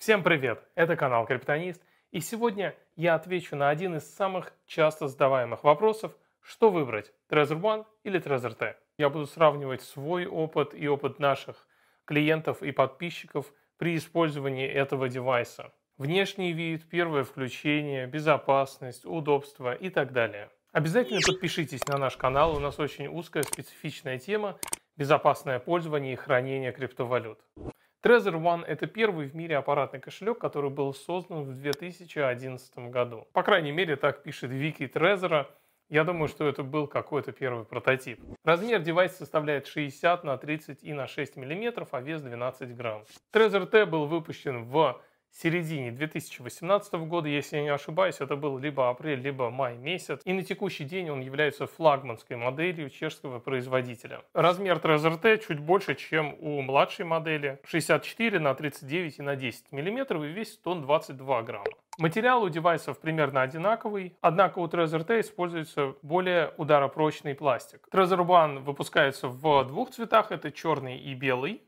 Всем привет! Это канал Криптонист. И сегодня я отвечу на один из самых часто задаваемых вопросов, что выбрать, Trezor One или Trezor T. Я буду сравнивать свой опыт и опыт наших клиентов и подписчиков при использовании этого девайса. Внешний вид, первое включение, безопасность, удобство и так далее. Обязательно подпишитесь на наш канал, у нас очень узкая специфичная тема безопасное пользование и хранение криптовалют. Trezor One – это первый в мире аппаратный кошелек, который был создан в 2011 году. По крайней мере, так пишет Вики Trezor. Я думаю, что это был какой-то первый прототип. Размер девайса составляет 60 на 30 и на 6 мм, а вес 12 грамм. Trezor T был выпущен в середине 2018 года, если я не ошибаюсь, это был либо апрель, либо май месяц. И на текущий день он является флагманской моделью чешского производителя. Размер Trezor T чуть больше, чем у младшей модели. 64 на 39 и на 10 мм и весит он 22 грамма. Материал у девайсов примерно одинаковый, однако у Trezor T используется более ударопрочный пластик. Trezor One выпускается в двух цветах, это черный и белый.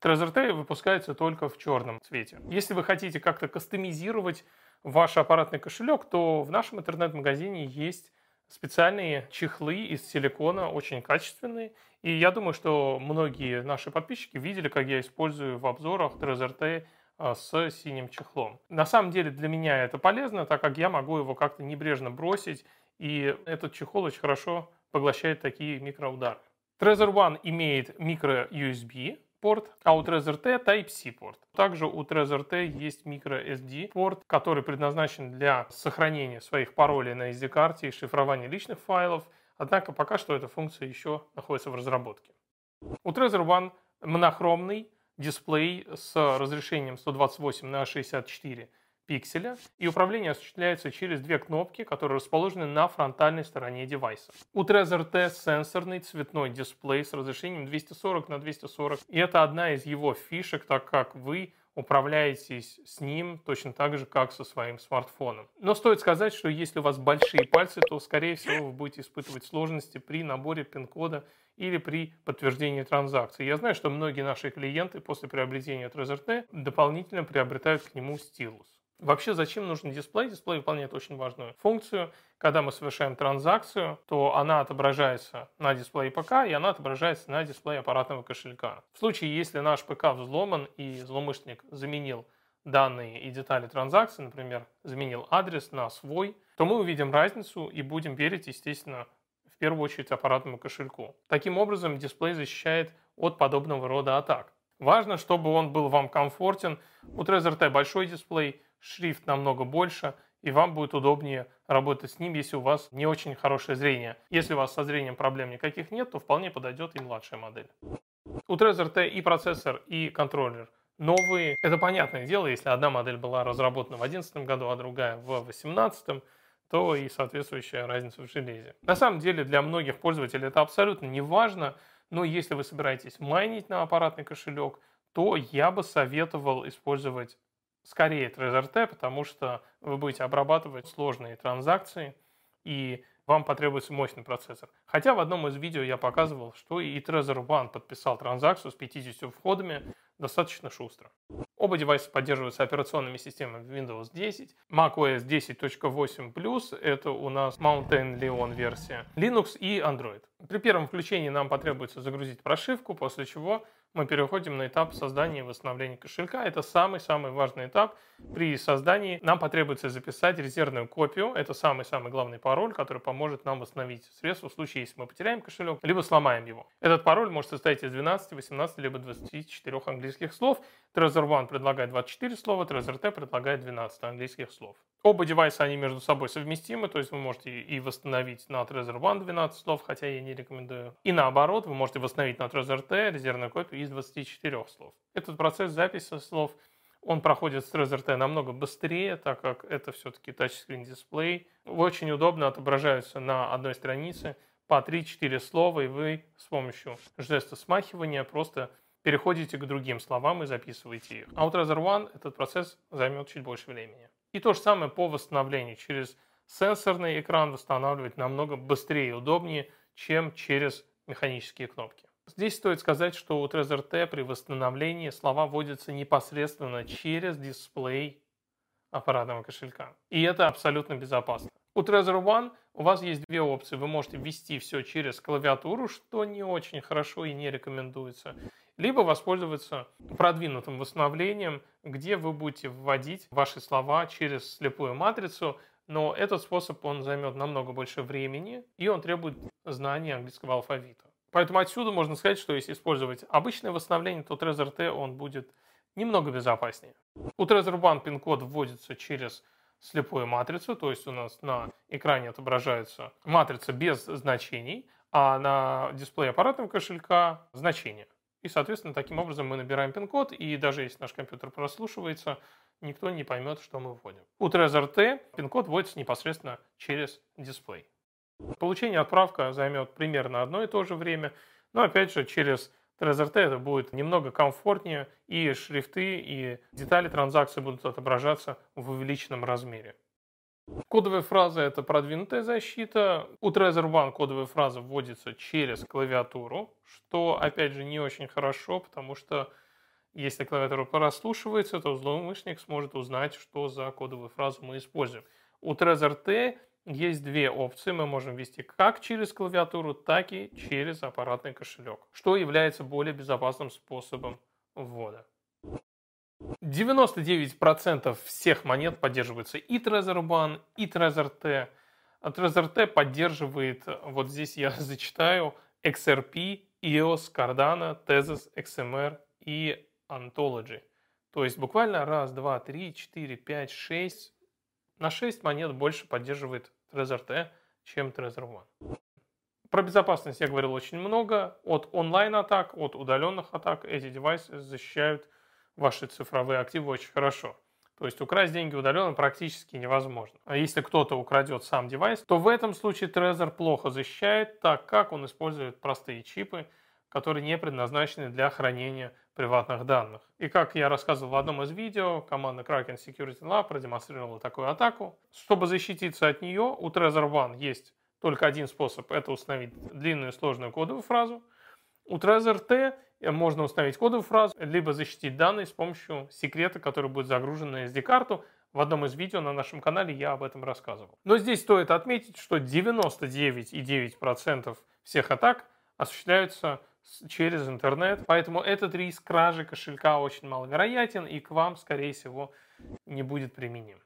Trezor T выпускается только в черном цвете. Если вы хотите как-то кастомизировать ваш аппаратный кошелек, то в нашем интернет-магазине есть специальные чехлы из силикона, очень качественные. И я думаю, что многие наши подписчики видели, как я использую в обзорах Trezor T а, с синим чехлом. На самом деле для меня это полезно, так как я могу его как-то небрежно бросить, и этот чехол очень хорошо поглощает такие микроудары. Trezor One имеет микро-USB, порт, а у Trezor T Type-C порт. Также у Trezor T есть microSD порт, который предназначен для сохранения своих паролей на SD-карте и шифрования личных файлов, однако пока что эта функция еще находится в разработке. У Trezor One монохромный дисплей с разрешением 128 на 64 пикселя, и управление осуществляется через две кнопки, которые расположены на фронтальной стороне девайса. У Trezor T сенсорный цветной дисплей с разрешением 240 на 240, и это одна из его фишек, так как вы управляетесь с ним точно так же, как со своим смартфоном. Но стоит сказать, что если у вас большие пальцы, то, скорее всего, вы будете испытывать сложности при наборе пин-кода или при подтверждении транзакции. Я знаю, что многие наши клиенты после приобретения Trezor T дополнительно приобретают к нему стилус. Вообще, зачем нужен дисплей? Дисплей выполняет очень важную функцию. Когда мы совершаем транзакцию, то она отображается на дисплее ПК и она отображается на дисплее аппаратного кошелька. В случае, если наш ПК взломан и злоумышленник заменил данные и детали транзакции, например, заменил адрес на свой, то мы увидим разницу и будем верить, естественно, в первую очередь аппаратному кошельку. Таким образом, дисплей защищает от подобного рода атак. Важно, чтобы он был вам комфортен. У Trezor T большой дисплей, шрифт намного больше, и вам будет удобнее работать с ним, если у вас не очень хорошее зрение. Если у вас со зрением проблем никаких нет, то вполне подойдет и младшая модель. У Trezor T и процессор, и контроллер новые. Это понятное дело, если одна модель была разработана в 2011 году, а другая в 2018, то и соответствующая разница в железе. На самом деле для многих пользователей это абсолютно не важно, но если вы собираетесь майнить на аппаратный кошелек, то я бы советовал использовать скорее Trezor T, потому что вы будете обрабатывать сложные транзакции, и вам потребуется мощный процессор. Хотя в одном из видео я показывал, что и Trezor One подписал транзакцию с 50 входами достаточно шустро. Оба девайса поддерживаются операционными системами Windows 10, macOS 10.8+, это у нас Mountain Lion версия, Linux и Android. При первом включении нам потребуется загрузить прошивку, после чего мы переходим на этап создания и восстановления кошелька. Это самый-самый важный этап. При создании нам потребуется записать резервную копию. Это самый-самый главный пароль, который поможет нам восстановить средства в случае, если мы потеряем кошелек, либо сломаем его. Этот пароль может состоять из 12, 18, либо 24 английских слов. Trezor One предлагает 24 слова, Trezor T предлагает 12 английских слов. Оба девайса, они между собой совместимы, то есть вы можете и восстановить на Trezor One 12 слов, хотя я не рекомендую. И наоборот, вы можете восстановить на Trezor T резервную копию из 24 слов. Этот процесс записи слов, он проходит с Trezor T намного быстрее, так как это все-таки тачскрин дисплей. Очень удобно отображаются на одной странице по 3-4 слова, и вы с помощью жеста смахивания просто переходите к другим словам и записываете их. А у Trezor One этот процесс займет чуть больше времени. И то же самое по восстановлению. Через сенсорный экран восстанавливать намного быстрее и удобнее, чем через механические кнопки. Здесь стоит сказать, что у Trezor T при восстановлении слова вводятся непосредственно через дисплей аппаратного кошелька. И это абсолютно безопасно. У Trezor One у вас есть две опции. Вы можете ввести все через клавиатуру, что не очень хорошо и не рекомендуется. Либо воспользоваться продвинутым восстановлением, где вы будете вводить ваши слова через слепую матрицу, но этот способ он займет намного больше времени, и он требует знания английского алфавита. Поэтому отсюда можно сказать, что если использовать обычное восстановление, то Trezor T он будет немного безопаснее. У Trezor One пин-код вводится через слепую матрицу, то есть у нас на экране отображается матрица без значений, а на дисплее аппаратного кошелька значения. И, соответственно, таким образом мы набираем пин-код, и даже если наш компьютер прослушивается, никто не поймет, что мы вводим. У Trezor T пин-код вводится непосредственно через дисплей. Получение отправка займет примерно одно и то же время, но опять же через Trezor T это будет немного комфортнее, и шрифты, и детали транзакции будут отображаться в увеличенном размере. Кодовая фраза – это продвинутая защита. У Trezor One кодовая фраза вводится через клавиатуру, что, опять же, не очень хорошо, потому что если клавиатура прослушивается, то злоумышленник сможет узнать, что за кодовую фразу мы используем. У Trezor T есть две опции. Мы можем ввести как через клавиатуру, так и через аппаратный кошелек, что является более безопасным способом ввода. 99% всех монет поддерживаются и Trezor One, и Trezor T. Trezor T поддерживает, вот здесь я зачитаю, XRP, EOS, Cardano, Tezos, XMR и Ontology. То есть буквально раз, два, три, четыре, пять, шесть. На 6 монет больше поддерживает Trezor T, чем Trezor One. Про безопасность я говорил очень много. От онлайн-атак, от удаленных атак эти девайсы защищают ваши цифровые активы очень хорошо. То есть украсть деньги удаленно практически невозможно. А если кто-то украдет сам девайс, то в этом случае Trezor плохо защищает, так как он использует простые чипы, которые не предназначены для хранения приватных данных. И как я рассказывал в одном из видео, команда Kraken Security Lab продемонстрировала такую атаку. Чтобы защититься от нее, у Trezor One есть только один способ – это установить длинную сложную кодовую фразу. У Trezor T можно установить кодовую фразу, либо защитить данные с помощью секрета, который будет загружен на SD-карту. В одном из видео на нашем канале я об этом рассказывал. Но здесь стоит отметить, что 99,9% всех атак осуществляются через интернет, поэтому этот риск кражи кошелька очень маловероятен и к вам, скорее всего, не будет применим.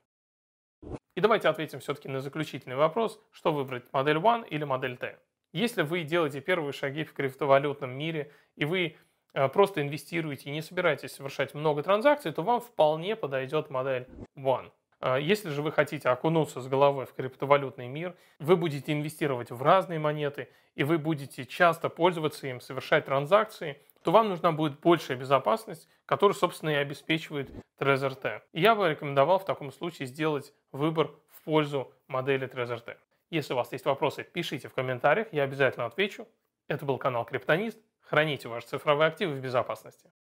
И давайте ответим все-таки на заключительный вопрос, что выбрать, модель One или модель T. Если вы делаете первые шаги в криптовалютном мире и вы э, просто инвестируете и не собираетесь совершать много транзакций, то вам вполне подойдет модель One. А если же вы хотите окунуться с головой в криптовалютный мир, вы будете инвестировать в разные монеты, и вы будете часто пользоваться им, совершать транзакции, то вам нужна будет большая безопасность, которую, собственно, и обеспечивает Trezor T. Я бы рекомендовал в таком случае сделать выбор в пользу модели Trezor T. Если у вас есть вопросы, пишите в комментариях, я обязательно отвечу. Это был канал Криптонист. Храните ваши цифровые активы в безопасности.